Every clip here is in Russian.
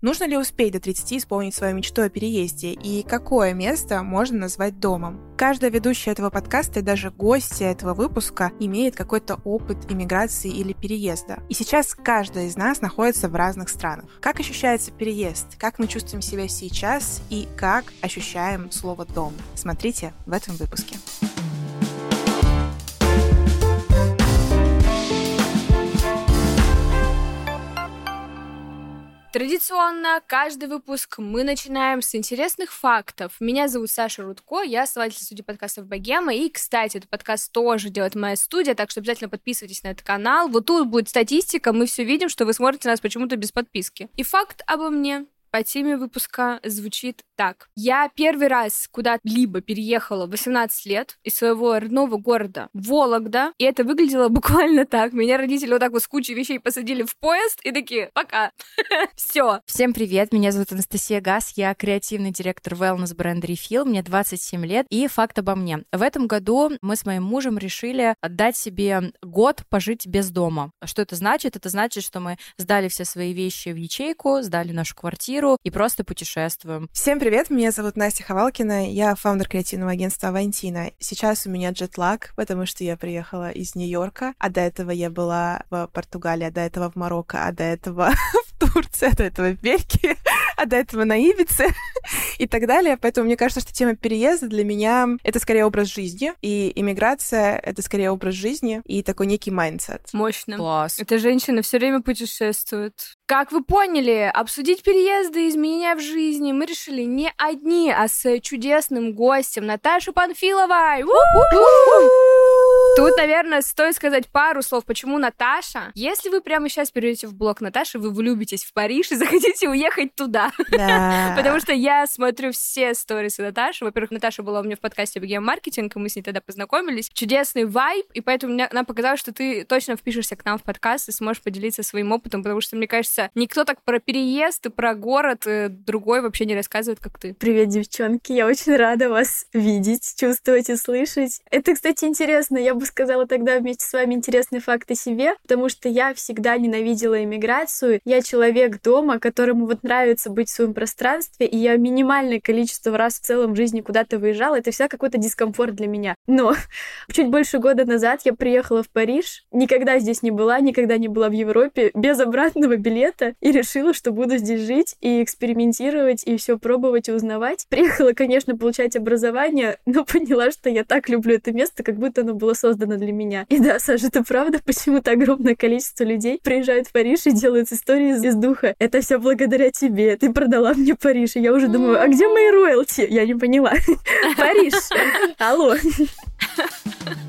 Нужно ли успеть до 30 исполнить свою мечту о переезде? И какое место можно назвать домом? Каждая ведущая этого подкаста и даже гости этого выпуска имеет какой-то опыт иммиграции или переезда. И сейчас каждая из нас находится в разных странах. Как ощущается переезд? Как мы чувствуем себя сейчас? И как ощущаем слово «дом»? Смотрите в этом выпуске. Традиционно каждый выпуск мы начинаем с интересных фактов. Меня зовут Саша Рудко, я основатель студии подкастов Богема. И, кстати, этот подкаст тоже делает моя студия, так что обязательно подписывайтесь на этот канал. Вот тут будет статистика, мы все видим, что вы смотрите нас почему-то без подписки. И факт обо мне по теме выпуска звучит так. Я первый раз куда-либо переехала в 18 лет из своего родного города Вологда, и это выглядело буквально так. Меня родители вот так вот с кучей вещей посадили в поезд и такие, пока. Все. Всем привет, меня зовут Анастасия Гас, я креативный директор wellness бренда Refill, мне 27 лет, и факт обо мне. В этом году мы с моим мужем решили отдать себе год пожить без дома. Что это значит? Это значит, что мы сдали все свои вещи в ячейку, сдали нашу квартиру, миру и просто путешествуем. Всем привет, меня зовут Настя Ховалкина, я фаундер креативного агентства Авантина. Сейчас у меня джетлаг, потому что я приехала из Нью-Йорка, а до этого я была в Португалии, а до этого в Марокко, а до этого в Турции, а до этого в Бельгии, а до этого на Ибице и так далее. Поэтому мне кажется, что тема переезда для меня — это скорее образ жизни, и иммиграция — это скорее образ жизни и такой некий mindset. Мощно. Класс. Эта женщина все время путешествует. Как вы поняли, обсудить переезды и изменения в жизни мы решили не одни, а с чудесным гостем Наташей Панфиловой. Тут, наверное, стоит сказать пару слов, почему Наташа. Если вы прямо сейчас перейдете в блог Наташи, вы влюбитесь в Париж и захотите уехать туда. Да. Потому что я смотрю все сторисы Наташи. Во-первых, Наташа была у меня в подкасте BGM Маркетинг, и мы с ней тогда познакомились. Чудесный vibe, и поэтому мне, нам показалось, что ты точно впишешься к нам в подкаст и сможешь поделиться своим опытом, потому что, мне кажется, никто так про переезд и про город э, другой вообще не рассказывает, как ты. Привет, девчонки. Я очень рада вас видеть, чувствовать и слышать. Это, кстати, интересно. Я бы сказала тогда вместе с вами интересный факт о себе, потому что я всегда ненавидела иммиграцию. Я человек дома, которому вот нравится быть в своем пространстве, и я минимальное количество раз в целом жизни куда-то выезжала. Это вся какой-то дискомфорт для меня. Но чуть больше года назад я приехала в Париж, никогда здесь не была, никогда не была в Европе, без обратного билета, и решила, что буду здесь жить и экспериментировать, и все пробовать и узнавать. Приехала, конечно, получать образование, но поняла, что я так люблю это место, как будто оно было создано для меня. И да, Саша, это правда, почему-то огромное количество людей приезжают в Париж и делают истории из духа. Это все благодаря тебе. Ты продала мне Париж. И я уже думаю, а где мои роялти? Я не поняла. Париж. Алло.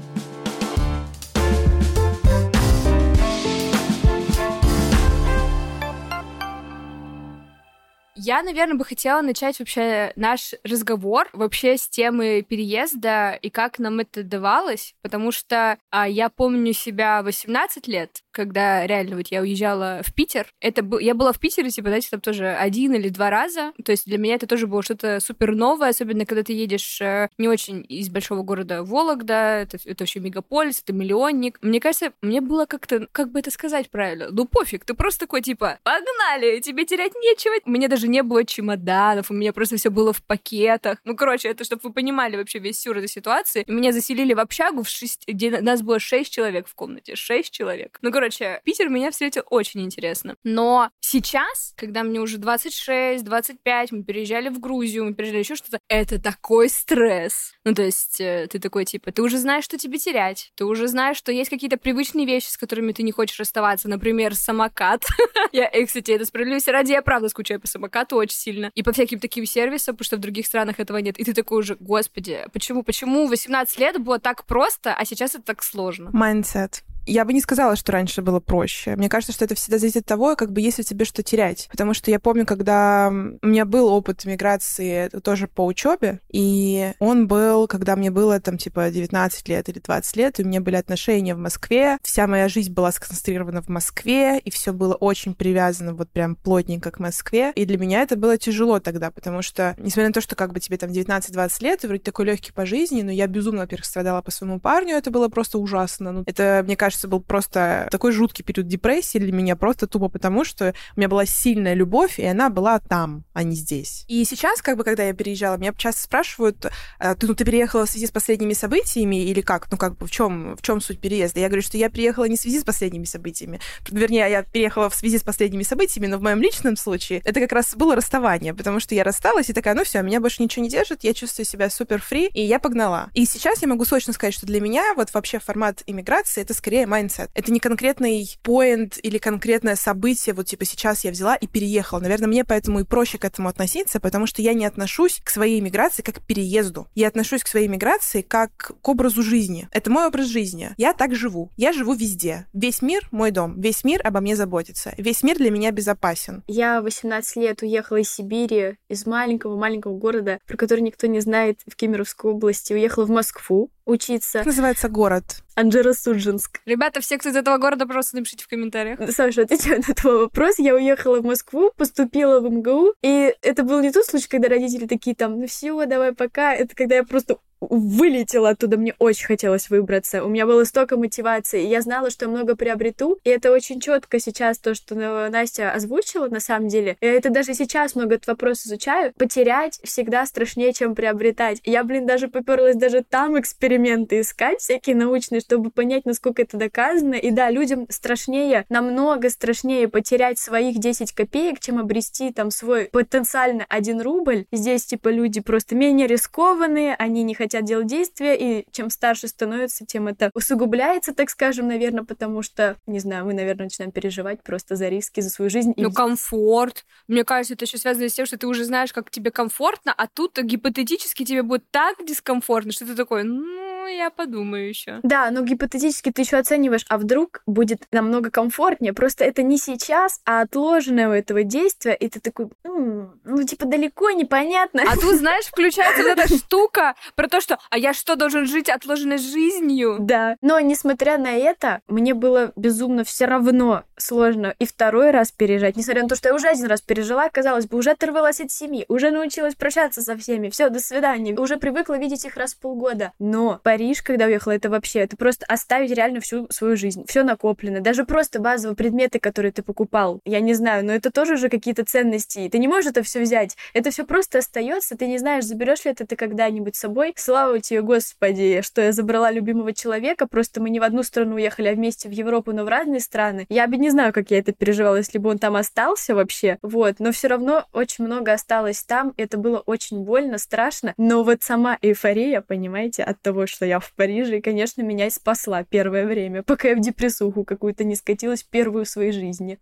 Я, наверное, бы хотела начать вообще наш разговор вообще с темы переезда и как нам это давалось, потому что а, я помню себя 18 лет, когда реально вот я уезжала в Питер. Это был, я была в Питере, типа, знаете, там тоже один или два раза. То есть для меня это тоже было что-то супер новое, особенно когда ты едешь э, не очень из большого города Вологда, это, это вообще мегаполис, это миллионник. Мне кажется, мне было как-то, как бы это сказать правильно, ну пофиг, ты просто такой, типа, погнали, тебе терять нечего. Мне даже не было чемоданов, у меня просто все было в пакетах. Ну, короче, это чтобы вы понимали вообще весь сюр этой ситуации. Меня заселили в общагу, в шесть, где нас было шесть человек в комнате. Шесть человек. Ну, короче, Питер меня встретил очень интересно. Но сейчас, когда мне уже 26, 25, мы переезжали в Грузию, мы переезжали еще что-то, это такой стресс. Ну, то есть э, ты такой, типа, ты уже знаешь, что тебе терять. Ты уже знаешь, что есть какие-то привычные вещи, с которыми ты не хочешь расставаться. Например, самокат. Я, и, кстати, это справедливости ради, я правда скучаю по самокату самокату очень сильно, и по всяким таким сервисам, потому что в других странах этого нет. И ты такой уже, господи, почему, почему 18 лет было так просто, а сейчас это так сложно? Mindset. Я бы не сказала, что раньше было проще. Мне кажется, что это всегда зависит от того, как бы если тебе что терять. Потому что я помню, когда у меня был опыт миграции тоже по учебе, и он был, когда мне было там типа 19 лет или 20 лет, и у меня были отношения в Москве. Вся моя жизнь была сконцентрирована в Москве, и все было очень привязано вот прям плотненько к Москве. И для меня это было тяжело тогда, потому что, несмотря на то, что как бы тебе там 19-20 лет, и вроде такой легкий по жизни, но я безумно, во-первых, страдала по своему парню, это было просто ужасно. Ну, это, мне кажется, кажется, был просто такой жуткий период депрессии для меня, просто тупо потому, что у меня была сильная любовь, и она была там, а не здесь. И сейчас, как бы, когда я переезжала, меня часто спрашивают, «А ты, ну, ты переехала в связи с последними событиями или как? Ну, как бы, в чем, в чем суть переезда? Я говорю, что я приехала не в связи с последними событиями. Вернее, я переехала в связи с последними событиями, но в моем личном случае это как раз было расставание, потому что я рассталась и такая, ну все, меня больше ничего не держит, я чувствую себя супер free, и я погнала. И сейчас я могу точно сказать, что для меня вот вообще формат иммиграции это скорее mindset. Это не конкретный point или конкретное событие, вот типа сейчас я взяла и переехала. Наверное, мне поэтому и проще к этому относиться, потому что я не отношусь к своей иммиграции как к переезду. Я отношусь к своей иммиграции как к образу жизни. Это мой образ жизни. Я так живу. Я живу везде. Весь мир — мой дом. Весь мир обо мне заботится. Весь мир для меня безопасен. Я 18 лет уехала из Сибири, из маленького-маленького города, про который никто не знает, в Кемеровской области. Уехала в Москву учиться. Как называется город? Анджера-Судженск. Ребята, все, кто из этого города, просто напишите в комментариях. Саша, отвечаю на твой вопрос. Я уехала в Москву, поступила в МГУ, и это был не тот случай, когда родители такие там, ну все, давай пока. Это когда я просто вылетела оттуда, мне очень хотелось выбраться. У меня было столько мотивации, и я знала, что я много приобрету, и это очень четко сейчас то, что Настя озвучила, на самом деле. Я это даже сейчас много этот вопрос изучаю. Потерять всегда страшнее, чем приобретать. Я, блин, даже поперлась даже там эксперименты искать, всякие научные, чтобы понять, насколько это доказано. И да, людям страшнее, намного страшнее потерять своих 10 копеек, чем обрести там свой потенциально 1 рубль. Здесь, типа, люди просто менее рискованные, они не хотят хотят делать действия, и чем старше становится, тем это усугубляется, так скажем, наверное, потому что, не знаю, мы, наверное, начинаем переживать просто за риски, за свою жизнь. Ну, и... комфорт. Мне кажется, это еще связано с тем, что ты уже знаешь, как тебе комфортно, а тут гипотетически тебе будет так дискомфортно, что ты такой, ну, я подумаю еще. Да, но гипотетически ты еще оцениваешь, а вдруг будет намного комфортнее. Просто это не сейчас, а отложенное у этого действия, и ты такой, м-м, ну, типа, далеко непонятно. А тут, знаешь, включается вот эта штука про то, что, а я что, должен жить отложенной жизнью? Да. Но, несмотря на это, мне было безумно все равно сложно и второй раз переезжать, несмотря на то, что я уже один раз пережила, казалось бы, уже оторвалась от семьи, уже научилась прощаться со всеми, все, до свидания, уже привыкла видеть их раз в полгода. Но Париж, когда уехала, это вообще, это просто оставить реально всю свою жизнь. Все накоплено. Даже просто базовые предметы, которые ты покупал. Я не знаю, но это тоже уже какие-то ценности. Ты не можешь это все взять. Это все просто остается. Ты не знаешь, заберешь ли это ты когда-нибудь с собой. Слава тебе, Господи, что я забрала любимого человека. Просто мы не в одну страну уехали, а вместе в Европу, но в разные страны. Я бы не знаю, как я это переживала, если бы он там остался вообще. Вот. Но все равно очень много осталось там. Это было очень больно, страшно. Но вот сама эйфория, понимаете, от того, что я в Париже, и, конечно, меня и спасла первое время, пока я в депрессуху какую-то не скатилась первую в своей жизни.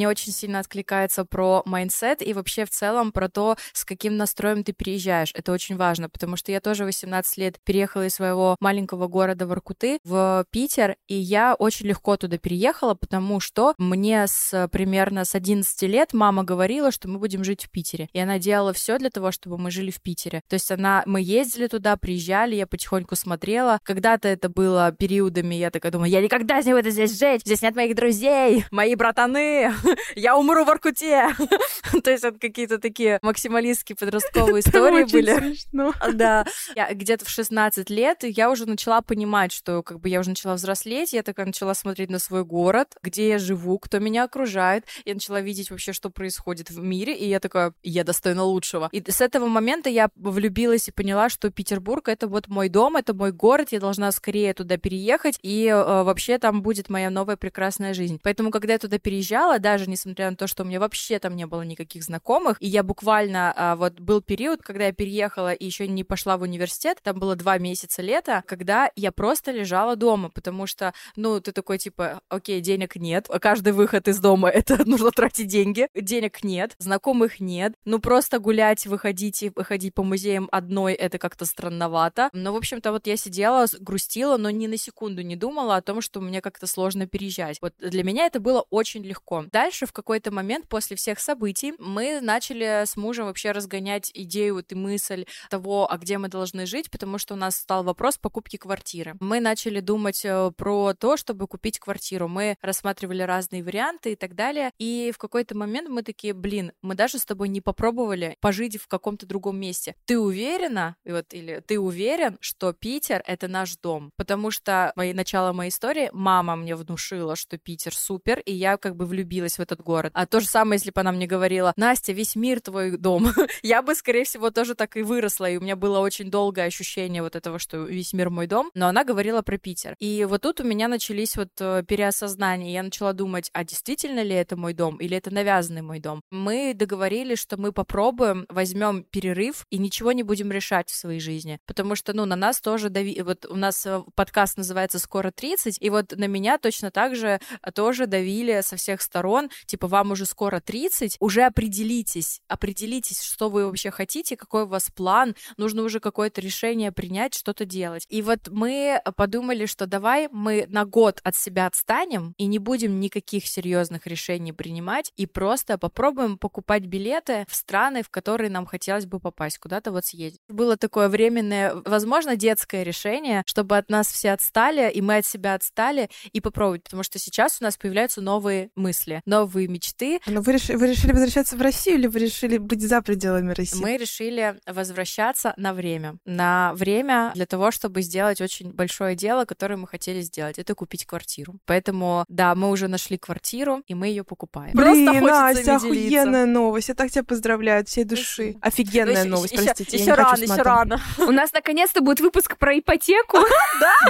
Мне очень сильно откликается про mindset и вообще в целом про то, с каким настроем ты переезжаешь. Это очень важно, потому что я тоже 18 лет переехала из своего маленького города Воркуты в Питер, и я очень легко туда переехала, потому что мне с примерно с 11 лет мама говорила, что мы будем жить в Питере. И она делала все для того, чтобы мы жили в Питере. То есть она, мы ездили туда, приезжали, я потихоньку смотрела. Когда-то это было периодами, я такая думаю, я никогда не буду здесь жить, здесь нет моих друзей, мои братаны, я умру в Аркуте. То есть это какие-то такие максималистские подростковые истории были. Да. Я где-то в 16 лет я уже начала понимать, что как бы я уже начала взрослеть, я такая начала смотреть на свой город, где я живу, кто меня окружает. Я начала видеть вообще, что происходит в мире, и я такая, я достойна лучшего. И с этого момента я влюбилась и поняла, что Петербург — это вот мой дом, это мой город, я должна скорее туда переехать, и э, вообще там будет моя новая прекрасная жизнь. Поэтому, когда я туда переезжала, да, даже несмотря на то, что у меня вообще там не было никаких знакомых, и я буквально, а, вот был период, когда я переехала и еще не пошла в университет, там было два месяца лета, когда я просто лежала дома, потому что, ну, ты такой, типа, окей, денег нет, каждый выход из дома — это нужно тратить деньги, денег нет, знакомых нет, ну, просто гулять, выходить выходить по музеям одной — это как-то странновато. Но, в общем-то, вот я сидела, грустила, но ни на секунду не думала о том, что мне как-то сложно переезжать. Вот для меня это было очень легко. Да, дальше в какой-то момент после всех событий мы начали с мужем вообще разгонять идею вот и мысль того, а где мы должны жить, потому что у нас стал вопрос покупки квартиры. Мы начали думать э, про то, чтобы купить квартиру. Мы рассматривали разные варианты и так далее. И в какой-то момент мы такие, блин, мы даже с тобой не попробовали пожить в каком-то другом месте. Ты уверена, вот, или ты уверен, что Питер — это наш дом? Потому что мои, начало моей истории, мама мне внушила, что Питер супер, и я как бы влюбилась в этот город. А то же самое, если бы она мне говорила, Настя, весь мир твой дом, я бы, скорее всего, тоже так и выросла, и у меня было очень долгое ощущение вот этого, что весь мир мой дом, но она говорила про Питер. И вот тут у меня начались вот э, переосознания, я начала думать, а действительно ли это мой дом, или это навязанный мой дом? Мы договорились, что мы попробуем, возьмем перерыв и ничего не будем решать в своей жизни, потому что, ну, на нас тоже дави... Вот у нас э, подкаст называется «Скоро 30», и вот на меня точно так же э, тоже давили со всех сторон, типа, вам уже скоро 30, уже определитесь, определитесь, что вы вообще хотите, какой у вас план, нужно уже какое-то решение принять, что-то делать. И вот мы подумали, что давай мы на год от себя отстанем и не будем никаких серьезных решений принимать, и просто попробуем покупать билеты в страны, в которые нам хотелось бы попасть, куда-то вот съездить. Было такое временное, возможно, детское решение, чтобы от нас все отстали, и мы от себя отстали, и попробовать, потому что сейчас у нас появляются новые мысли, новые мечты. Но вы, решили, вы решили возвращаться в Россию или вы решили быть за пределами России? Мы решили возвращаться на время. На время для того, чтобы сделать очень большое дело, которое мы хотели сделать. Это купить квартиру. Поэтому, да, мы уже нашли квартиру, и мы ее покупаем. Блин, Просто Настя, охуенная новость. Я так тебя поздравляю от всей души. Офигенная новость, простите. Еще рано, еще рано. У нас наконец-то будет выпуск про ипотеку.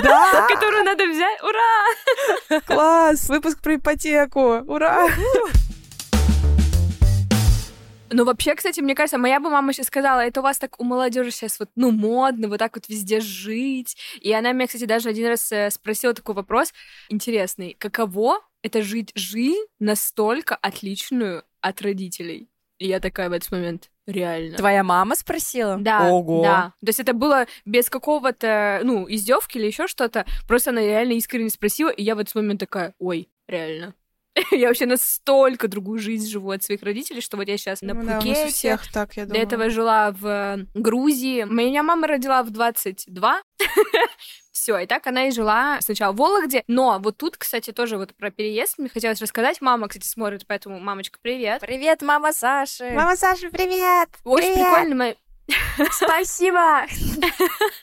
Да? Которую надо взять. Ура! Класс! Выпуск про ипотеку. Ура! Ну, вообще, кстати, мне кажется, моя бы мама сейчас сказала, это у вас так у молодежи сейчас вот, ну, модно, вот так вот везде жить. И она меня, кстати, даже один раз э, спросила такой вопрос интересный. Каково это жить жизнь настолько отличную от родителей? И я такая в этот момент, реально. Твоя мама спросила? Да. Ого. Да. То есть это было без какого-то, ну, издевки или еще что-то. Просто она реально искренне спросила, и я в этот момент такая, ой, реально. я вообще настолько другую жизнь живу от своих родителей, что вот я сейчас на Ну да, у Пхукете. нас у всех так, я До думаю. этого жила в э, Грузии. Меня мама родила в 22. Все, и так она и жила сначала в Вологде. Но вот тут, кстати, тоже вот про переезд мне хотелось рассказать. Мама, кстати, смотрит, поэтому, мамочка, привет. Привет, мама Саши. Мама Саша, привет! Очень Привет! прикольно. Спасибо!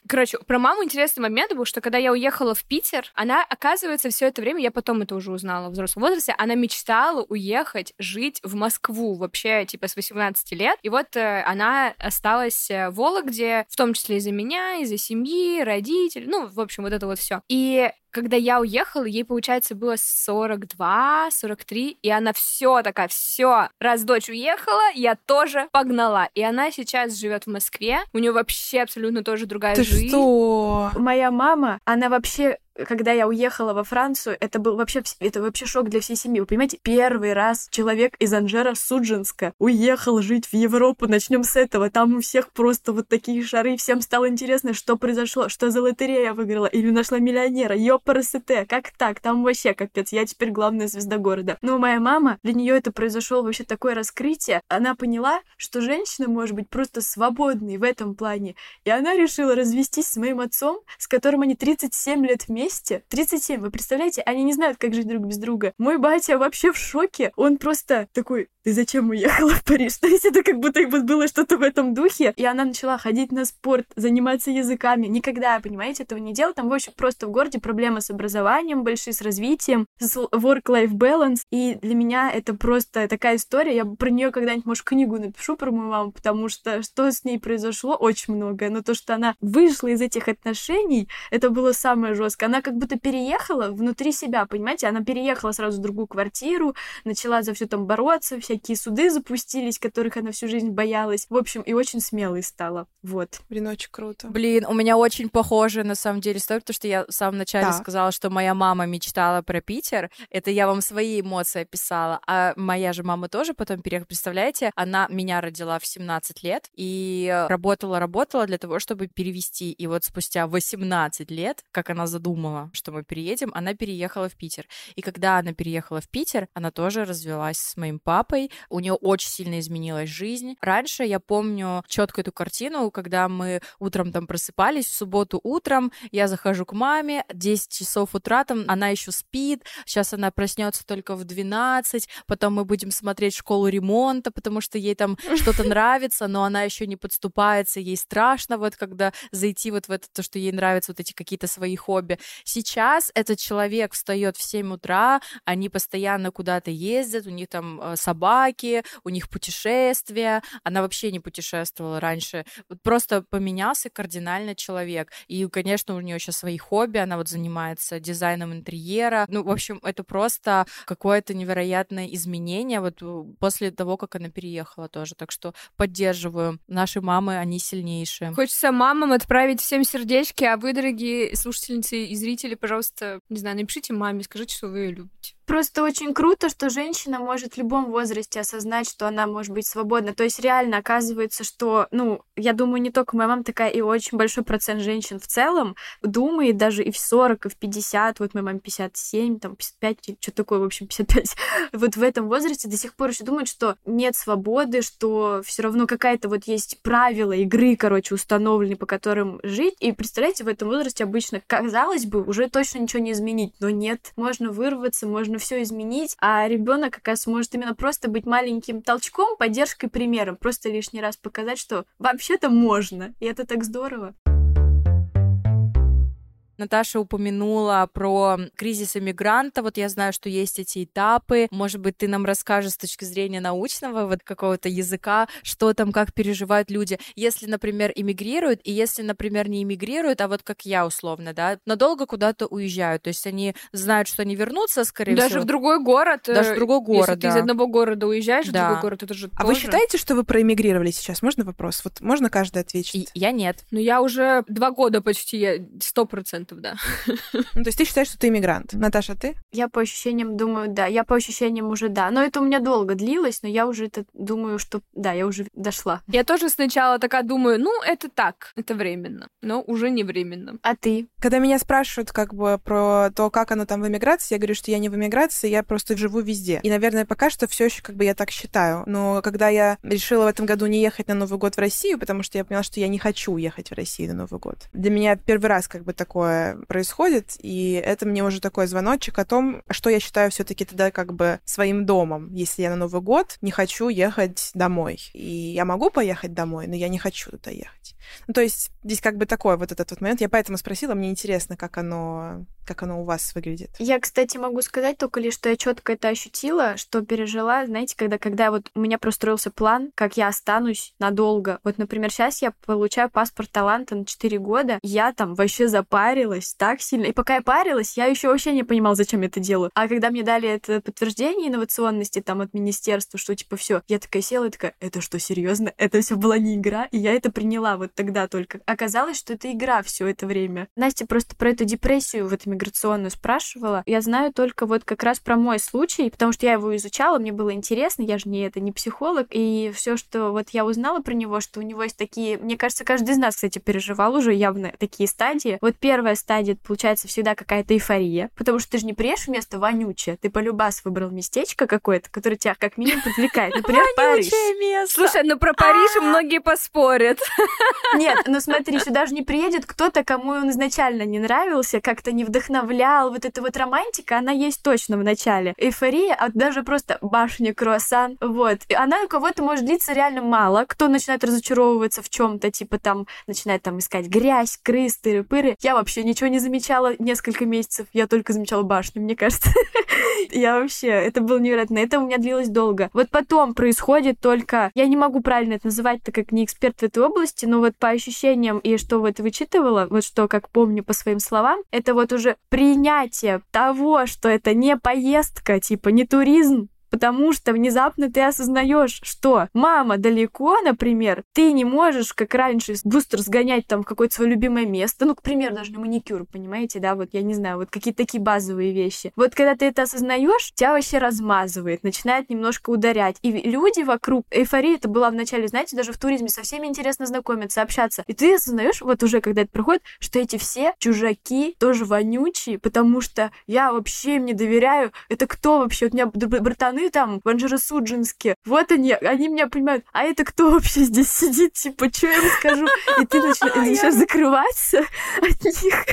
Короче, про маму интересный момент был, что когда я уехала в Питер, она, оказывается, все это время, я потом это уже узнала в взрослом возрасте, она мечтала уехать жить в Москву вообще, типа, с 18 лет. И вот э, она осталась э, в Вологде, в том числе из-за меня, из-за семьи, родителей, ну, в общем, вот это вот все. И когда я уехала, ей, получается, было 42, 43, и она все такая, все, раз дочь уехала, я тоже погнала. И она сейчас живет в Москве, у нее вообще абсолютно тоже другая Ты жизнь. что? Моя мама, она вообще когда я уехала во Францию, это был вообще, это вообще шок для всей семьи. Вы понимаете, первый раз человек из Анжера Суджинска уехал жить в Европу. Начнем с этого. Там у всех просто вот такие шары. Всем стало интересно, что произошло, что за лотерея выиграла или нашла миллионера. Ёпарасете, как так? Там вообще капец. Я теперь главная звезда города. Но моя мама, для нее это произошло вообще такое раскрытие. Она поняла, что женщина может быть просто свободной в этом плане. И она решила развестись с моим отцом, с которым они 37 лет вместе. 37, вы представляете? Они не знают, как жить друг без друга. Мой батя вообще в шоке. Он просто такой, ты зачем уехала в Париж? То есть это как будто бы было что-то в этом духе. И она начала ходить на спорт, заниматься языками. Никогда, понимаете, этого не делала. Там, в общем, просто в городе проблемы с образованием большие, с развитием, с work-life balance. И для меня это просто такая история. Я про нее когда-нибудь, может, книгу напишу про мою маму, потому что что с ней произошло, очень многое. Но то, что она вышла из этих отношений, это было самое жесткое. Она как будто переехала внутри себя, понимаете? Она переехала сразу в другую квартиру, начала за все там бороться, всякие суды запустились, которых она всю жизнь боялась. В общем, и очень смелой стала. Вот. Блин, очень круто. Блин, у меня очень похоже на самом деле история, потому что я в самом начале Так. сказала, что моя мама мечтала про Питер. Это я вам свои эмоции описала. А моя же мама тоже потом переехала. Представляете, она меня родила в 17 лет и работала-работала для того, чтобы перевести. И вот спустя 18 лет, как она задумала, думала, что мы переедем, она переехала в Питер. И когда она переехала в Питер, она тоже развелась с моим папой. У нее очень сильно изменилась жизнь. Раньше я помню четко эту картину, когда мы утром там просыпались, в субботу утром, я захожу к маме, 10 часов утра, там она еще спит, сейчас она проснется только в 12, потом мы будем смотреть школу ремонта, потому что ей там что-то нравится, но она еще не подступается, ей страшно вот когда зайти вот в это, то, что ей нравятся вот эти какие-то свои хобби. Сейчас этот человек встает в 7 утра, они постоянно куда-то ездят, у них там э, собаки, у них путешествия, она вообще не путешествовала раньше, вот просто поменялся кардинально человек. И, конечно, у нее сейчас свои хобби, она вот занимается дизайном интерьера. Ну, в общем, это просто какое-то невероятное изменение вот э, после того, как она переехала тоже. Так что поддерживаю. Наши мамы, они сильнейшие. Хочется мамам отправить всем сердечки, а вы, дорогие слушательницы и зрители, пожалуйста, не знаю, напишите маме, скажите, что вы ее любите. Просто очень круто, что женщина может в любом возрасте осознать, что она может быть свободна. То есть реально оказывается, что, ну, я думаю, не только моя мама такая, и очень большой процент женщин в целом думает даже и в 40, и в 50, вот моя мама 57, там 55, что такое, в общем, 55, вот в этом возрасте до сих пор еще думают, что нет свободы, что все равно какая-то вот есть правила игры, короче, установлены, по которым жить. И представляете, в этом возрасте обычно, казалось бы, уже точно ничего не изменить, но нет, можно вырваться, можно можно все изменить, а ребенок как раз может именно просто быть маленьким толчком, поддержкой, примером, просто лишний раз показать, что вообще-то можно, и это так здорово. Наташа упомянула про кризис иммигранта. Вот я знаю, что есть эти этапы. Может быть, ты нам расскажешь с точки зрения научного вот какого-то языка, что там, как переживают люди. Если, например, иммигрируют, и если, например, не иммигрируют, а вот как я условно, да, надолго куда-то уезжают. То есть они знают, что они вернутся, скорее Даже всего. в другой город. Даже в другой город, Если да. ты из одного города уезжаешь Да. в другой город, это же А вы считаете, что вы проэмигрировали сейчас? Можно вопрос? Вот можно каждый ответить? И я нет. Ну, я уже два года почти, я сто процентов, да. Ну, то есть ты считаешь, что ты иммигрант? Наташа, ты? Я по ощущениям думаю, да, я по ощущениям уже да. Но это у меня долго длилось, но я уже это думаю, что да, я уже дошла. Я тоже сначала такая думаю, ну, это так, это временно, но уже не временно. А ты? Когда меня спрашивают как бы про то, как оно там в эмиграции, я говорю, что я не в эмиграции, я просто живу везде. И, наверное, пока что все еще как бы я так считаю. Но когда я решила в этом году не ехать на Новый год в Россию, потому что я поняла, что я не хочу уехать в Россию на Новый год. Для меня первый раз как бы такое происходит, и это мне уже такой звоночек о том, что я считаю все-таки тогда как бы своим домом, если я на Новый год не хочу ехать домой. И я могу поехать домой, но я не хочу туда ехать. Ну, то есть здесь как бы такой вот этот вот момент. Я поэтому спросила, мне интересно, как оно, как оно у вас выглядит. Я, кстати, могу сказать только лишь, что я четко это ощутила, что пережила, знаете, когда, когда вот у меня простроился план, как я останусь надолго. Вот, например, сейчас я получаю паспорт таланта на 4 года, я там вообще запарилась так сильно. И пока я парилась, я еще вообще не понимала, зачем я это делаю. А когда мне дали это подтверждение инновационности там от министерства, что типа все, я такая села и такая, это что, серьезно? Это все была не игра? И я это приняла вот тогда только. Оказалось, что это игра все это время. Настя просто про эту депрессию вот миграционную спрашивала. Я знаю только вот как раз про мой случай, потому что я его изучала, мне было интересно, я же не это, не психолог, и все, что вот я узнала про него, что у него есть такие, мне кажется, каждый из нас, кстати, переживал уже явно такие стадии. Вот первая стадия, получается, всегда какая-то эйфория, потому что ты же не приедешь в место вонючее, ты полюбас выбрал местечко какое-то, которое тебя как минимум привлекает. Например, Париж. Слушай, ну про Париж многие поспорят. Нет, ну смотри, сюда же не приедет кто-то, кому он изначально не нравился, как-то не вдохновлял. Вот эта вот романтика, она есть точно в начале. Эйфория, а даже просто башня, круассан, вот. И она у кого-то может длиться реально мало. Кто начинает разочаровываться в чем то типа там, начинает там искать грязь, крыс, тыры-пыры. Я вообще ничего не замечала несколько месяцев. Я только замечала башню, мне кажется. Я вообще, это было невероятно. Это у меня длилось долго. Вот потом происходит только, я не могу правильно это называть, так как не эксперт в этой области, но вот по ощущениям и что вот вычитывала, вот что, как помню по своим словам, это вот уже принятие того, что это не поездка, типа не туризм, потому что внезапно ты осознаешь, что мама далеко, например, ты не можешь, как раньше, быстро сгонять там в какое-то свое любимое место, ну, к примеру, даже на маникюр, понимаете, да, вот я не знаю, вот какие-то такие базовые вещи. Вот когда ты это осознаешь, тебя вообще размазывает, начинает немножко ударять. И люди вокруг, эйфория это была вначале, знаете, даже в туризме со всеми интересно знакомиться, общаться. И ты осознаешь, вот уже когда это проходит, что эти все чужаки тоже вонючие, потому что я вообще им не доверяю. Это кто вообще? У меня братаны там в Анжеро-Суджинске. Вот они, они меня понимают. А это кто вообще здесь сидит? Типа, что я им скажу? И ты начинаешь закрываться от них.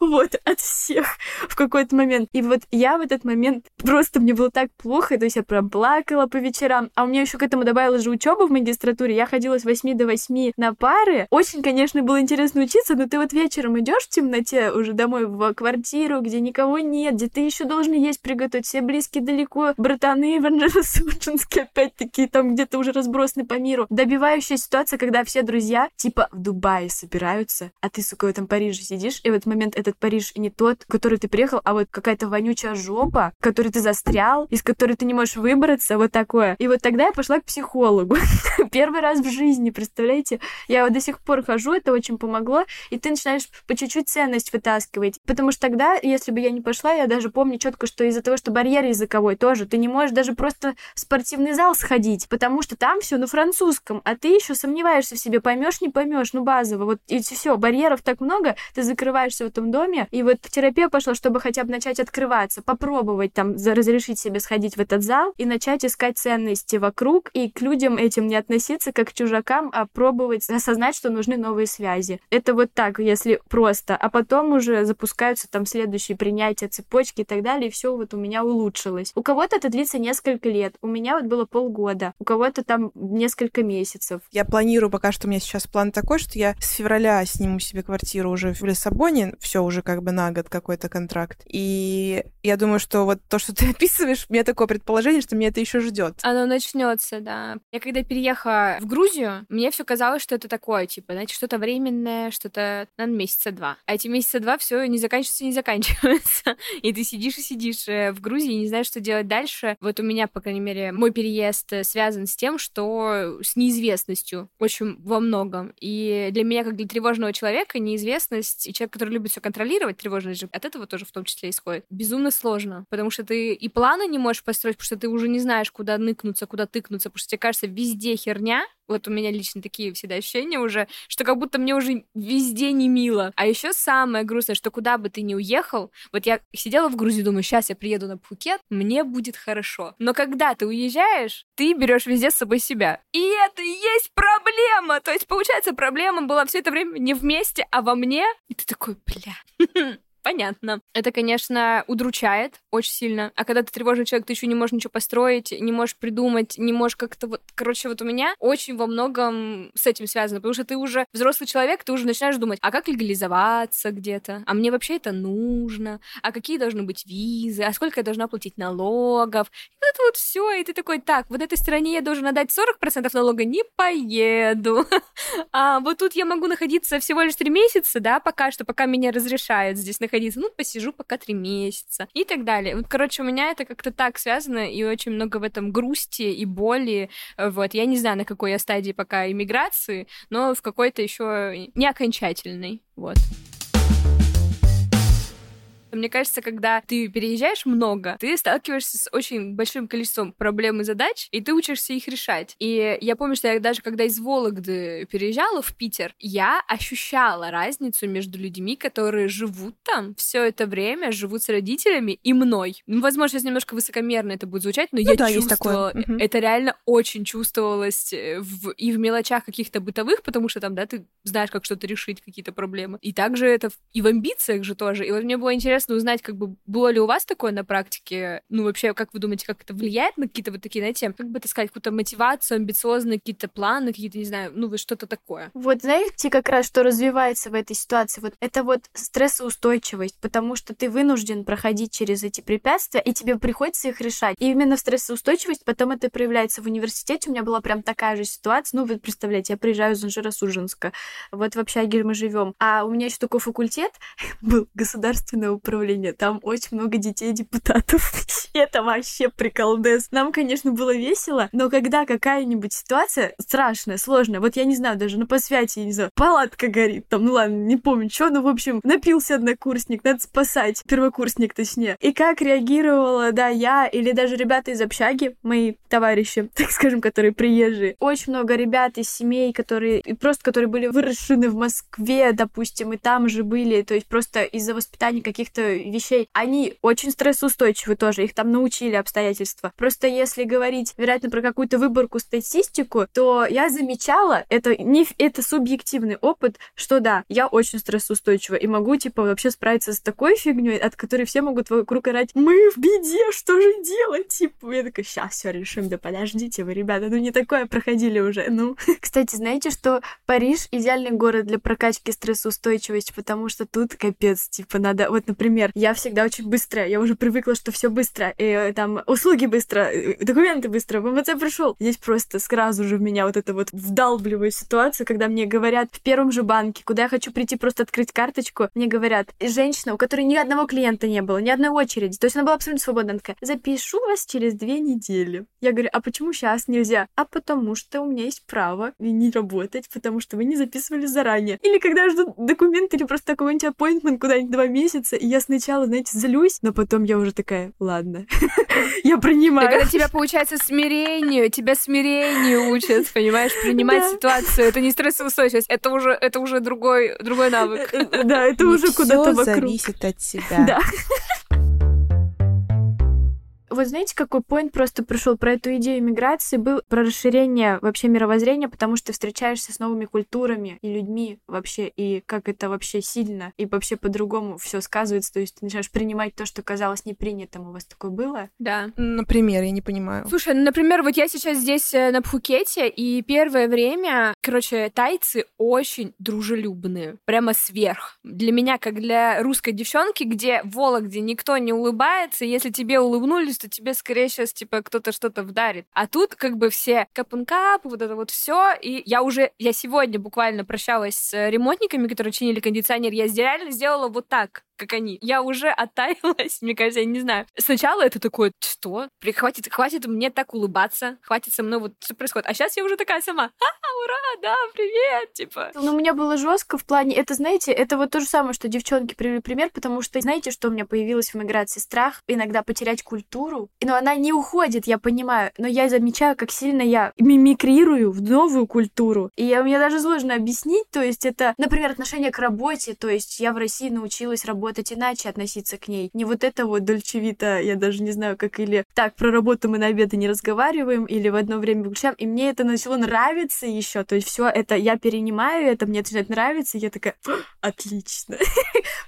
Вот, от всех в какой-то момент. И вот я в этот момент просто мне было так плохо, то есть я прям плакала по вечерам. А у меня еще к этому добавилась же учеба в магистратуре. Я ходила с 8 до 8 на пары. Очень, конечно, было интересно учиться, но ты вот вечером идешь в темноте уже домой в квартиру, где никого нет, где ты еще должен есть приготовить, все близкие далеко, братаны в Анжеро-Суджинске опять-таки там где-то уже разбросаны по миру. Добивающая ситуация, когда все друзья типа в Дубае собираются, а ты, сука, в этом Париже сидишь, и в этот момент этот Париж не тот, в который ты приехал, а вот какая-то вонючая жопа, в которой ты застрял, из которой ты не можешь выбраться, вот такое. И вот тогда я пошла к психологу. Первый раз в жизни, представляете? Я вот до сих пор хожу, это очень помогло, и ты начинаешь по чуть-чуть ценность вытаскивать. Потому что тогда, если бы я не пошла, я даже помню четко, что из-за того, что барьер языковой тоже, ты не можешь даже просто в спортивный зал сходить, потому что там все на французском, а ты еще сомневаешься в себе, поймешь, не поймешь, ну базово. Вот и все, барьеров так много, ты закрываешься в этом доме, и вот терапия пошла, чтобы хотя бы начать открываться, попробовать там разрешить себе сходить в этот зал и начать искать ценности вокруг, и к людям этим не относиться как к чужакам, а пробовать осознать, что нужны новые связи. Это вот так, если просто. А потом уже запускаются там следующие принятия цепочки и так далее, и все вот у меня улучшилось. У кого-то это длится несколько лет, у меня вот было полгода, у кого-то там несколько месяцев. Я планирую пока что, у меня сейчас план такой, что я с февраля сниму себе квартиру уже в Лиссабоне, все уже как бы на год какой-то контракт. И я думаю, что вот то, что ты описываешь, у меня такое предположение, что меня это еще ждет. Оно начнется, да. Я когда переехала в Грузию, мне все казалось, что это такое, типа, знаете, что-то временное, что-то, наверное, месяца два. А эти месяца два все не заканчивается, не заканчивается. И ты сидишь и сидишь э, в Грузии и не знаешь, что делать дальше. Вот у меня, по крайней мере, мой переезд э, связан с тем, что с неизвестностью очень во многом. И для меня, как для тревожного человека, неизвестность и человек, который любит все контролировать, тревожность же от этого тоже в том числе исходит, безумно сложно. Потому что ты и планы не можешь построить, потому что ты уже не знаешь, куда ныкнуться, куда тыкнуться, потому что тебе кажется, везде херня, вот у меня лично такие всегда ощущения уже, что как будто мне уже везде не мило. А еще самое грустное, что куда бы ты ни уехал, вот я сидела в Грузии, думаю, сейчас я приеду на Пхукет, мне будет хорошо. Но когда ты уезжаешь, ты берешь везде с собой себя. И это и есть проблема. То есть, получается, проблема была все это время не вместе, а во мне. И ты такой, бля. Понятно. Это, конечно, удручает очень сильно. А когда ты тревожный человек, ты еще не можешь ничего построить, не можешь придумать, не можешь как-то вот... Короче, вот у меня очень во многом с этим связано, потому что ты уже взрослый человек, ты уже начинаешь думать, а как легализоваться где-то? А мне вообще это нужно? А какие должны быть визы? А сколько я должна платить налогов? И вот это вот все, и ты такой, так, вот этой стране я должен отдать 40% налога, не поеду. А вот тут я могу находиться всего лишь три месяца, да, пока что, пока меня разрешают здесь находиться находиться. Ну, посижу пока три месяца и так далее. Вот, короче, у меня это как-то так связано, и очень много в этом грусти и боли. Вот, я не знаю, на какой я стадии пока иммиграции, но в какой-то еще не окончательной. Вот. Мне кажется, когда ты переезжаешь много, ты сталкиваешься с очень большим количеством проблем и задач, и ты учишься их решать. И я помню, что я даже когда из Вологды переезжала в Питер, я ощущала разницу между людьми, которые живут там все это время, живут с родителями и мной. Ну, возможно, сейчас немножко высокомерно это будет звучать, но ну, я да, чувствовала, это реально очень чувствовалось э, в, и в мелочах каких-то бытовых, потому что там, да, ты знаешь, как что-то решить, какие-то проблемы. И также это и в амбициях же тоже. И вот мне было интересно интересно узнать, как бы, было ли у вас такое на практике? Ну, вообще, как вы думаете, как это влияет на какие-то вот такие, знаете, как бы это сказать, какую-то мотивацию, амбициозные какие-то планы, какие-то, не знаю, ну, вот что-то такое? Вот знаете, как раз, что развивается в этой ситуации? Вот это вот стрессоустойчивость, потому что ты вынужден проходить через эти препятствия, и тебе приходится их решать. И именно стрессоустойчивость потом это проявляется в университете. У меня была прям такая же ситуация. Ну, вы представляете, я приезжаю из Анжеро-Судженска, вот в общаге мы живем, а у меня еще такой факультет был государственное управления, там очень много детей депутатов. Это вообще приколдес. Нам, конечно, было весело, но когда какая-нибудь ситуация страшная, сложная, вот я не знаю, даже на посвяти, я не знаю, палатка горит, там, ну ладно, не помню, что, ну, в общем, напился однокурсник, надо спасать, первокурсник, точнее. И как реагировала, да, я или даже ребята из общаги, мои товарищи, так скажем, которые приезжие. Очень много ребят из семей, которые, просто которые были выращены в Москве, допустим, и там же были, то есть просто из-за воспитания каких-то вещей. Они очень стрессоустойчивы тоже, их там научили обстоятельства. Просто если говорить, вероятно, про какую-то выборку статистику, то я замечала, это не это субъективный опыт, что да, я очень стрессоустойчива и могу, типа, вообще справиться с такой фигней, от которой все могут вокруг орать, мы в беде, что же делать? Типа, я такая, сейчас все решим, да подождите вы, ребята, ну не такое проходили уже, ну. Кстати, знаете, что Париж идеальный город для прокачки стрессоустойчивости, потому что тут капец, типа, надо, вот, например, я всегда очень быстрая, я уже привыкла, что все быстро, и э, там услуги быстро, э, документы быстро, ВМЦ пришел. Здесь просто сразу же в меня вот это вот вдалбливает ситуацию, когда мне говорят в первом же банке, куда я хочу прийти просто открыть карточку, мне говорят, женщина, у которой ни одного клиента не было, ни одной очереди, то есть она была абсолютно свободна, такая, запишу вас через две недели. Я говорю, а почему сейчас нельзя? А потому что у меня есть право не работать, потому что вы не записывали заранее. Или когда я жду документы или просто какой-нибудь appointment куда-нибудь два месяца, и я сначала, знаете, злюсь, но потом я уже такая, ладно, я принимаю. Так это тебя, получается, смирению, тебя смирению учат, понимаешь, принимать ситуацию. Это не стрессоустойчивость, это уже, это уже другой, другой навык. Э, э, да, это уже куда-то вокруг. зависит от тебя. Да. Вот знаете, какой поинт просто пришел про эту идею миграции? Был про расширение вообще мировоззрения, потому что ты встречаешься с новыми культурами и людьми вообще, и как это вообще сильно, и вообще по-другому все сказывается, то есть ты начинаешь принимать то, что казалось непринятым. У вас такое было? Да. Например, я не понимаю. Слушай, ну, например, вот я сейчас здесь э, на Пхукете, и первое время, короче, тайцы очень дружелюбные, прямо сверх. Для меня, как для русской девчонки, где Вологде никто не улыбается, если тебе улыбнулись, что тебе скорее сейчас, типа, кто-то что-то вдарит. А тут как бы все капункап, вот это вот все. И я уже, я сегодня буквально прощалась с ремонтниками, которые чинили кондиционер. Я реально сделала вот так как они. Я уже оттаялась, мне кажется, я не знаю. Сначала это такое, что? Хватит, хватит мне так улыбаться, хватит со мной вот что происходит. А сейчас я уже такая сама, а, ура, да, привет, типа. Ну, у меня было жестко в плане, это, знаете, это вот то же самое, что девчонки привели пример, потому что, знаете, что у меня появилось в миграции? Страх иногда потерять культуру. Но она не уходит, я понимаю, но я замечаю, как сильно я мимикрирую в новую культуру. И я, мне даже сложно объяснить, то есть это, например, отношение к работе, то есть я в России научилась работать работать иначе, относиться к ней. Не вот это вот дольчевито, я даже не знаю, как или так, про работу мы на обеды не разговариваем, или в одно время выключаем. И мне это начало нравиться еще. То есть все это я перенимаю, это мне начинает нравиться, и я такая, отлично.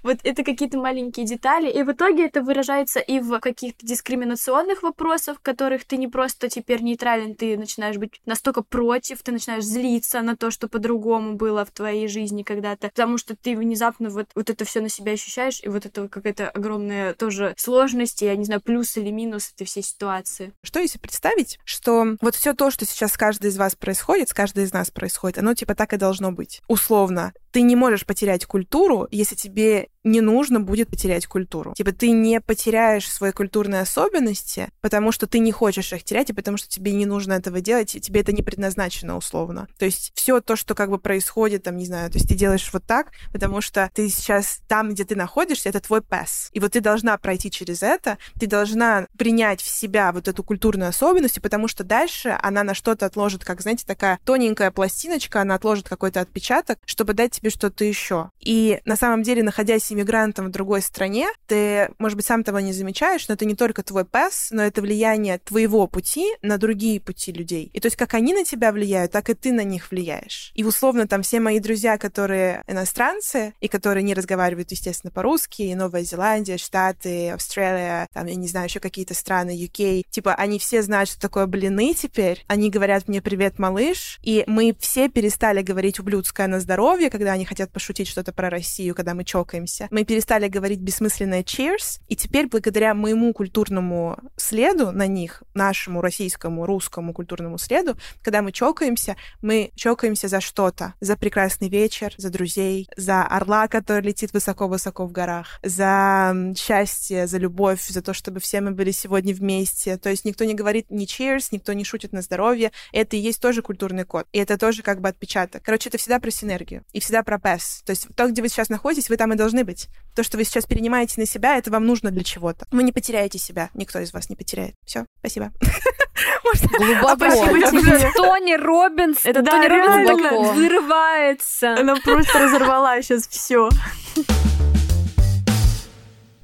Вот это какие-то маленькие детали, и в итоге это выражается и в каких-то дискриминационных вопросах, в которых ты не просто теперь нейтрален, ты начинаешь быть настолько против, ты начинаешь злиться на то, что по-другому было в твоей жизни когда-то, потому что ты внезапно вот, вот это все на себя ощущаешь, знаешь, и вот это какая-то огромная тоже сложность, я не знаю, плюс или минус этой всей ситуации. Что если представить, что вот все то, что сейчас с каждой из вас происходит, с каждой из нас происходит, оно типа так и должно быть. Условно, ты не можешь потерять культуру, если тебе не нужно будет потерять культуру. Типа ты не потеряешь свои культурные особенности, потому что ты не хочешь их терять, и потому что тебе не нужно этого делать, и тебе это не предназначено условно. То есть все то, что как бы происходит, там, не знаю, то есть ты делаешь вот так, потому что ты сейчас там, где ты находишься, это твой пес. И вот ты должна пройти через это, ты должна принять в себя вот эту культурную особенность, потому что дальше она на что-то отложит, как, знаете, такая тоненькая пластиночка, она отложит какой-то отпечаток, чтобы дать тебе что-то еще. И на самом деле, находясь иммигрантом в другой стране, ты, может быть, сам того не замечаешь, но это не только твой пес, но это влияние твоего пути на другие пути людей. И то есть как они на тебя влияют, так и ты на них влияешь. И условно там все мои друзья, которые иностранцы, и которые не разговаривают, естественно, по-русски, и Новая Зеландия, Штаты, Австралия, там, я не знаю, еще какие-то страны, UK, типа, они все знают, что такое блины теперь, они говорят мне «Привет, малыш», и мы все перестали говорить ублюдское на здоровье, когда они хотят пошутить что-то про Россию, когда мы чокаемся, чокаемся, мы перестали говорить бессмысленное cheers, и теперь благодаря моему культурному следу на них, нашему российскому, русскому культурному следу, когда мы чокаемся, мы чокаемся за что-то, за прекрасный вечер, за друзей, за орла, который летит высоко-высоко в горах, за счастье, за любовь, за то, чтобы все мы были сегодня вместе. То есть никто не говорит ни cheers, никто не шутит на здоровье. Это и есть тоже культурный код. И это тоже как бы отпечаток. Короче, это всегда про синергию и всегда про пес. То есть то, где вы сейчас находитесь, вы там и должны быть. То, что вы сейчас перенимаете на себя, это вам нужно для чего-то. Вы не потеряете себя. Никто из вас не потеряет. Все, спасибо. Глубоко. Тони Робинс. Это Тони Робинс вырывается. Она просто разорвала сейчас все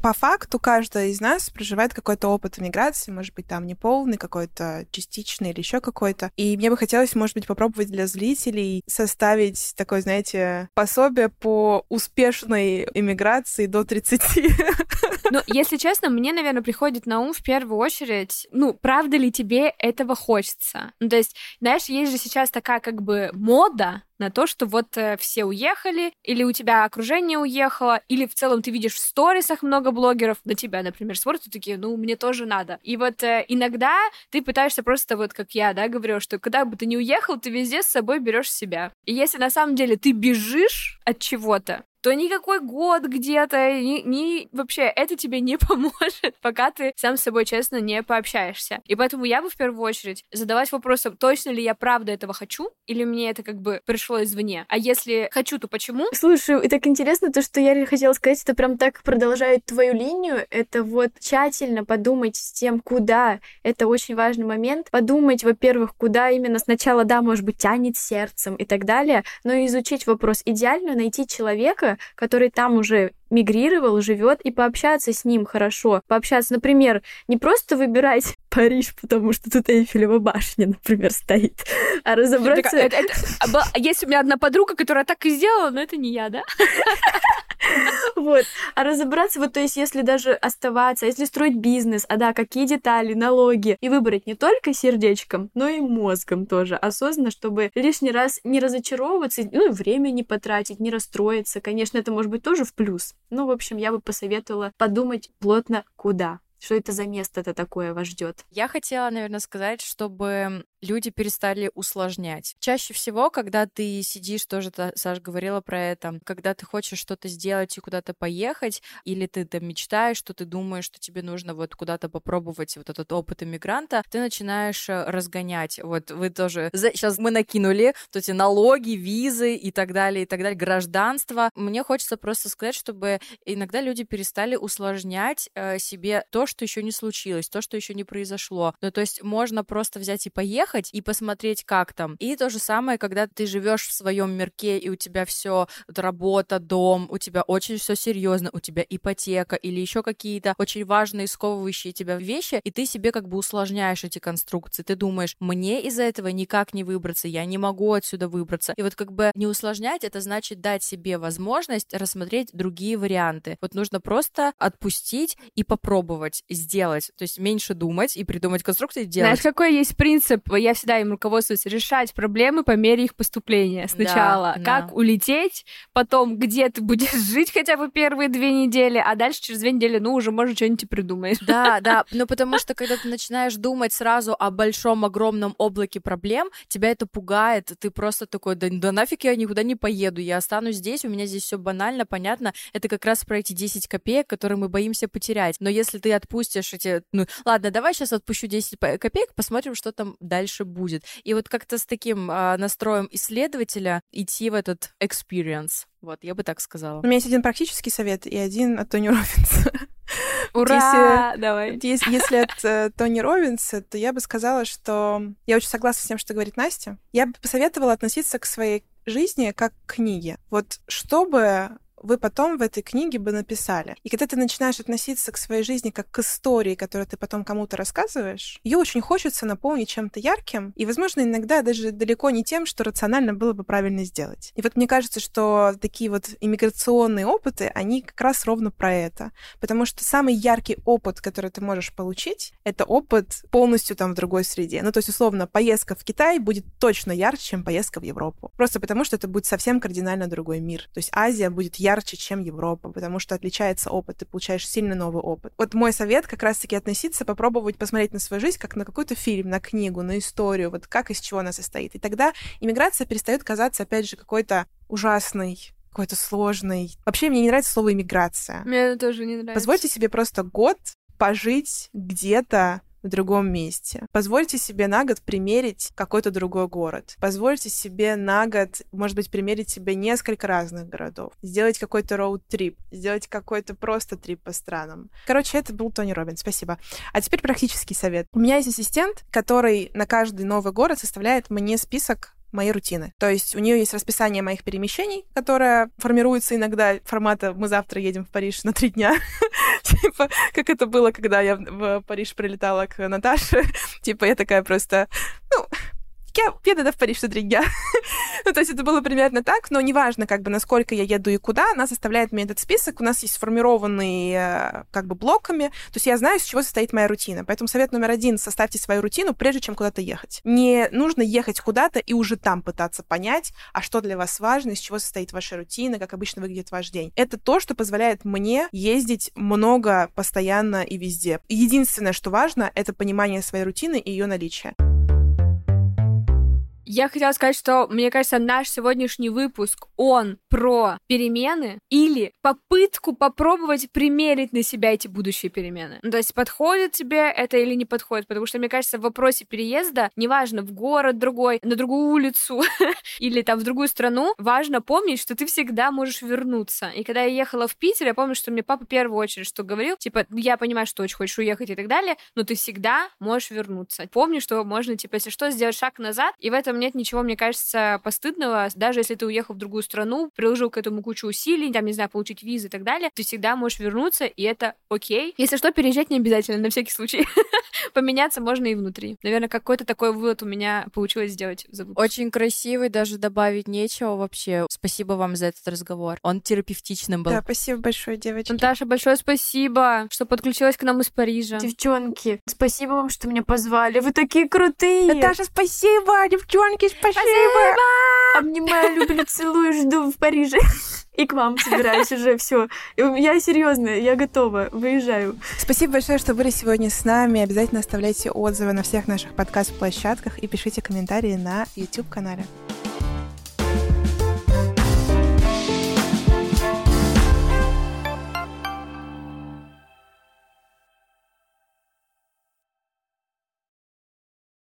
по факту каждая из нас проживает какой-то опыт эмиграции, может быть, там неполный, какой-то частичный или еще какой-то. И мне бы хотелось, может быть, попробовать для зрителей составить такое, знаете, пособие по успешной эмиграции до 30. Ну, если честно, мне, наверное, приходит на ум в первую очередь, ну, правда ли тебе этого хочется? Ну, то есть, знаешь, есть же сейчас такая как бы мода на то, что вот э, все уехали, или у тебя окружение уехало, или в целом ты видишь в сторисах много блогеров на тебя, например, смотрят и такие, ну, мне тоже надо. И вот э, иногда ты пытаешься просто, вот как я, да, говорю, что когда бы ты не уехал, ты везде с собой берешь себя. И если на самом деле ты бежишь от чего-то, то никакой год где-то, ни, ни вообще это тебе не поможет, пока ты сам с собой честно не пообщаешься. И поэтому я бы в первую очередь задавать вопросом, точно ли я правда этого хочу, или мне это как бы пришло извне. А если хочу, то почему? Слушай, и так интересно то, что я хотела сказать, это прям так продолжает твою линию. Это вот тщательно подумать с тем, куда. Это очень важный момент. Подумать, во-первых, куда именно сначала, да, может быть, тянет сердцем и так далее, но изучить вопрос. Идеально найти человека, человека, который там уже мигрировал, живет, и пообщаться с ним хорошо. Пообщаться, например, не просто выбирать Париж, потому что тут Эйфелева башня, например, стоит, а разобраться... Это, это, это, есть у меня одна подруга, которая так и сделала, но это не я, да? Вот. А разобраться, вот, то есть, если даже оставаться, если строить бизнес, а да, какие детали, налоги, и выбрать не только сердечком, но и мозгом тоже осознанно, чтобы лишний раз не разочаровываться, ну и время не потратить, не расстроиться. Конечно, это может быть тоже в плюс. Ну, в общем, я бы посоветовала подумать плотно, куда. Что это за место-то такое вас ждет? Я хотела, наверное, сказать, чтобы люди перестали усложнять. Чаще всего, когда ты сидишь, тоже Саша говорила про это, когда ты хочешь что-то сделать и куда-то поехать, или ты там мечтаешь, что ты думаешь, что тебе нужно вот куда-то попробовать вот этот опыт иммигранта, ты начинаешь э, разгонять. Вот вы тоже... Сейчас мы накинули вот эти налоги, визы и так далее, и так далее, гражданство. Мне хочется просто сказать, чтобы иногда люди перестали усложнять э, себе то, что еще не случилось, то, что еще не произошло. Ну, то есть можно просто взять и поехать, приехать и посмотреть, как там. И то же самое, когда ты живешь в своем мирке, и у тебя все работа, дом, у тебя очень все серьезно, у тебя ипотека или еще какие-то очень важные, сковывающие тебя вещи, и ты себе как бы усложняешь эти конструкции. Ты думаешь, мне из-за этого никак не выбраться, я не могу отсюда выбраться. И вот как бы не усложнять, это значит дать себе возможность рассмотреть другие варианты. Вот нужно просто отпустить и попробовать сделать. То есть меньше думать и придумать конструкции делать. Знаешь, какой есть принцип? Я всегда им руководствуюсь решать проблемы по мере их поступления. Сначала да, как да. улететь, потом где ты будешь жить хотя бы первые две недели, а дальше через две недели, ну, уже, может, что-нибудь придумаешь. Да, да, ну потому что когда ты начинаешь думать сразу о большом, огромном облаке проблем, тебя это пугает, ты просто такой, да, да нафиг я никуда не поеду, я останусь здесь, у меня здесь все банально, понятно, это как раз про эти 10 копеек, которые мы боимся потерять. Но если ты отпустишь эти, ну, ладно, давай сейчас отпущу 10 копеек, посмотрим, что там дальше дальше будет. И вот как-то с таким а, настроем исследователя идти в этот experience. Вот, я бы так сказала. У меня есть один практический совет и один от Тони Робинса. Ура! Если, Давай. Если, если от э, Тони Робинса, то я бы сказала, что я очень согласна с тем, что говорит Настя. Я бы посоветовала относиться к своей жизни как к книге. Вот чтобы вы потом в этой книге бы написали. И когда ты начинаешь относиться к своей жизни как к истории, которую ты потом кому-то рассказываешь, ее очень хочется наполнить чем-то ярким, и, возможно, иногда даже далеко не тем, что рационально было бы правильно сделать. И вот мне кажется, что такие вот иммиграционные опыты, они как раз ровно про это. Потому что самый яркий опыт, который ты можешь получить, это опыт полностью там в другой среде. Ну, то есть, условно, поездка в Китай будет точно ярче, чем поездка в Европу. Просто потому, что это будет совсем кардинально другой мир. То есть Азия будет ярче ярче, чем Европа, потому что отличается опыт, ты получаешь сильно новый опыт. Вот мой совет как раз-таки относиться, попробовать посмотреть на свою жизнь как на какой-то фильм, на книгу, на историю, вот как из чего она состоит. И тогда иммиграция перестает казаться, опять же, какой-то ужасной, какой-то сложной. Вообще, мне не нравится слово иммиграция. Мне тоже не нравится. Позвольте себе просто год пожить где-то в другом месте. Позвольте себе на год примерить какой-то другой город. Позвольте себе на год, может быть, примерить себе несколько разных городов. Сделать какой-то роуд-трип. Сделать какой-то просто трип по странам. Короче, это был Тони Робин. Спасибо. А теперь практический совет. У меня есть ассистент, который на каждый новый город составляет мне список моей рутины. То есть у нее есть расписание моих перемещений, которое формируется иногда формата «мы завтра едем в Париж на три дня». Типа, как это было, когда я в Париж прилетала к Наташе. Типа, я такая просто, ну, я еду в Париж три дня. ну, то есть это было примерно так, но неважно, как бы, насколько я еду и куда, она составляет мне этот список. У нас есть сформированный э, как бы блоками. То есть я знаю, из чего состоит моя рутина. Поэтому совет номер один — составьте свою рутину, прежде чем куда-то ехать. Не нужно ехать куда-то и уже там пытаться понять, а что для вас важно, из чего состоит ваша рутина, как обычно выглядит ваш день. Это то, что позволяет мне ездить много, постоянно и везде. Единственное, что важно, это понимание своей рутины и ее наличие. Я хотела сказать, что, мне кажется, наш сегодняшний выпуск, он про перемены или попытку попробовать примерить на себя эти будущие перемены. Ну, то есть подходит тебе это или не подходит, потому что, мне кажется, в вопросе переезда, неважно, в город другой, на другую улицу или там в другую страну, важно помнить, что ты всегда можешь вернуться. И когда я ехала в Питер, я помню, что мне папа в первую очередь что говорил, типа, я понимаю, что очень хочешь уехать и так далее, но ты всегда можешь вернуться. Помни, что можно, типа, если что, сделать шаг назад, и в этом нет ничего, мне кажется, постыдного, даже если ты уехал в другую страну, приложил к этому кучу усилий, там, не знаю, получить визы и так далее, ты всегда можешь вернуться, и это окей. Если что, переезжать не обязательно, на всякий случай. Поменяться можно и внутри. Наверное, какой-то такой вывод у меня получилось сделать за Очень красивый, даже добавить нечего вообще. Спасибо вам за этот разговор. Он терапевтичным был. Да, спасибо большое, девочки. Наташа, большое спасибо, что подключилась к нам из Парижа. Девчонки, спасибо вам, что меня позвали. Вы такие крутые. Наташа, спасибо, девчонки, спасибо. Спасибо! Обнимаю, люблю, целую, жду в Париже. И к вам собираюсь уже, все. Я серьезно, я готова, выезжаю. Спасибо большое, что были сегодня с нами. Обязательно оставляйте отзывы на всех наших подкаст-площадках и пишите комментарии на YouTube-канале.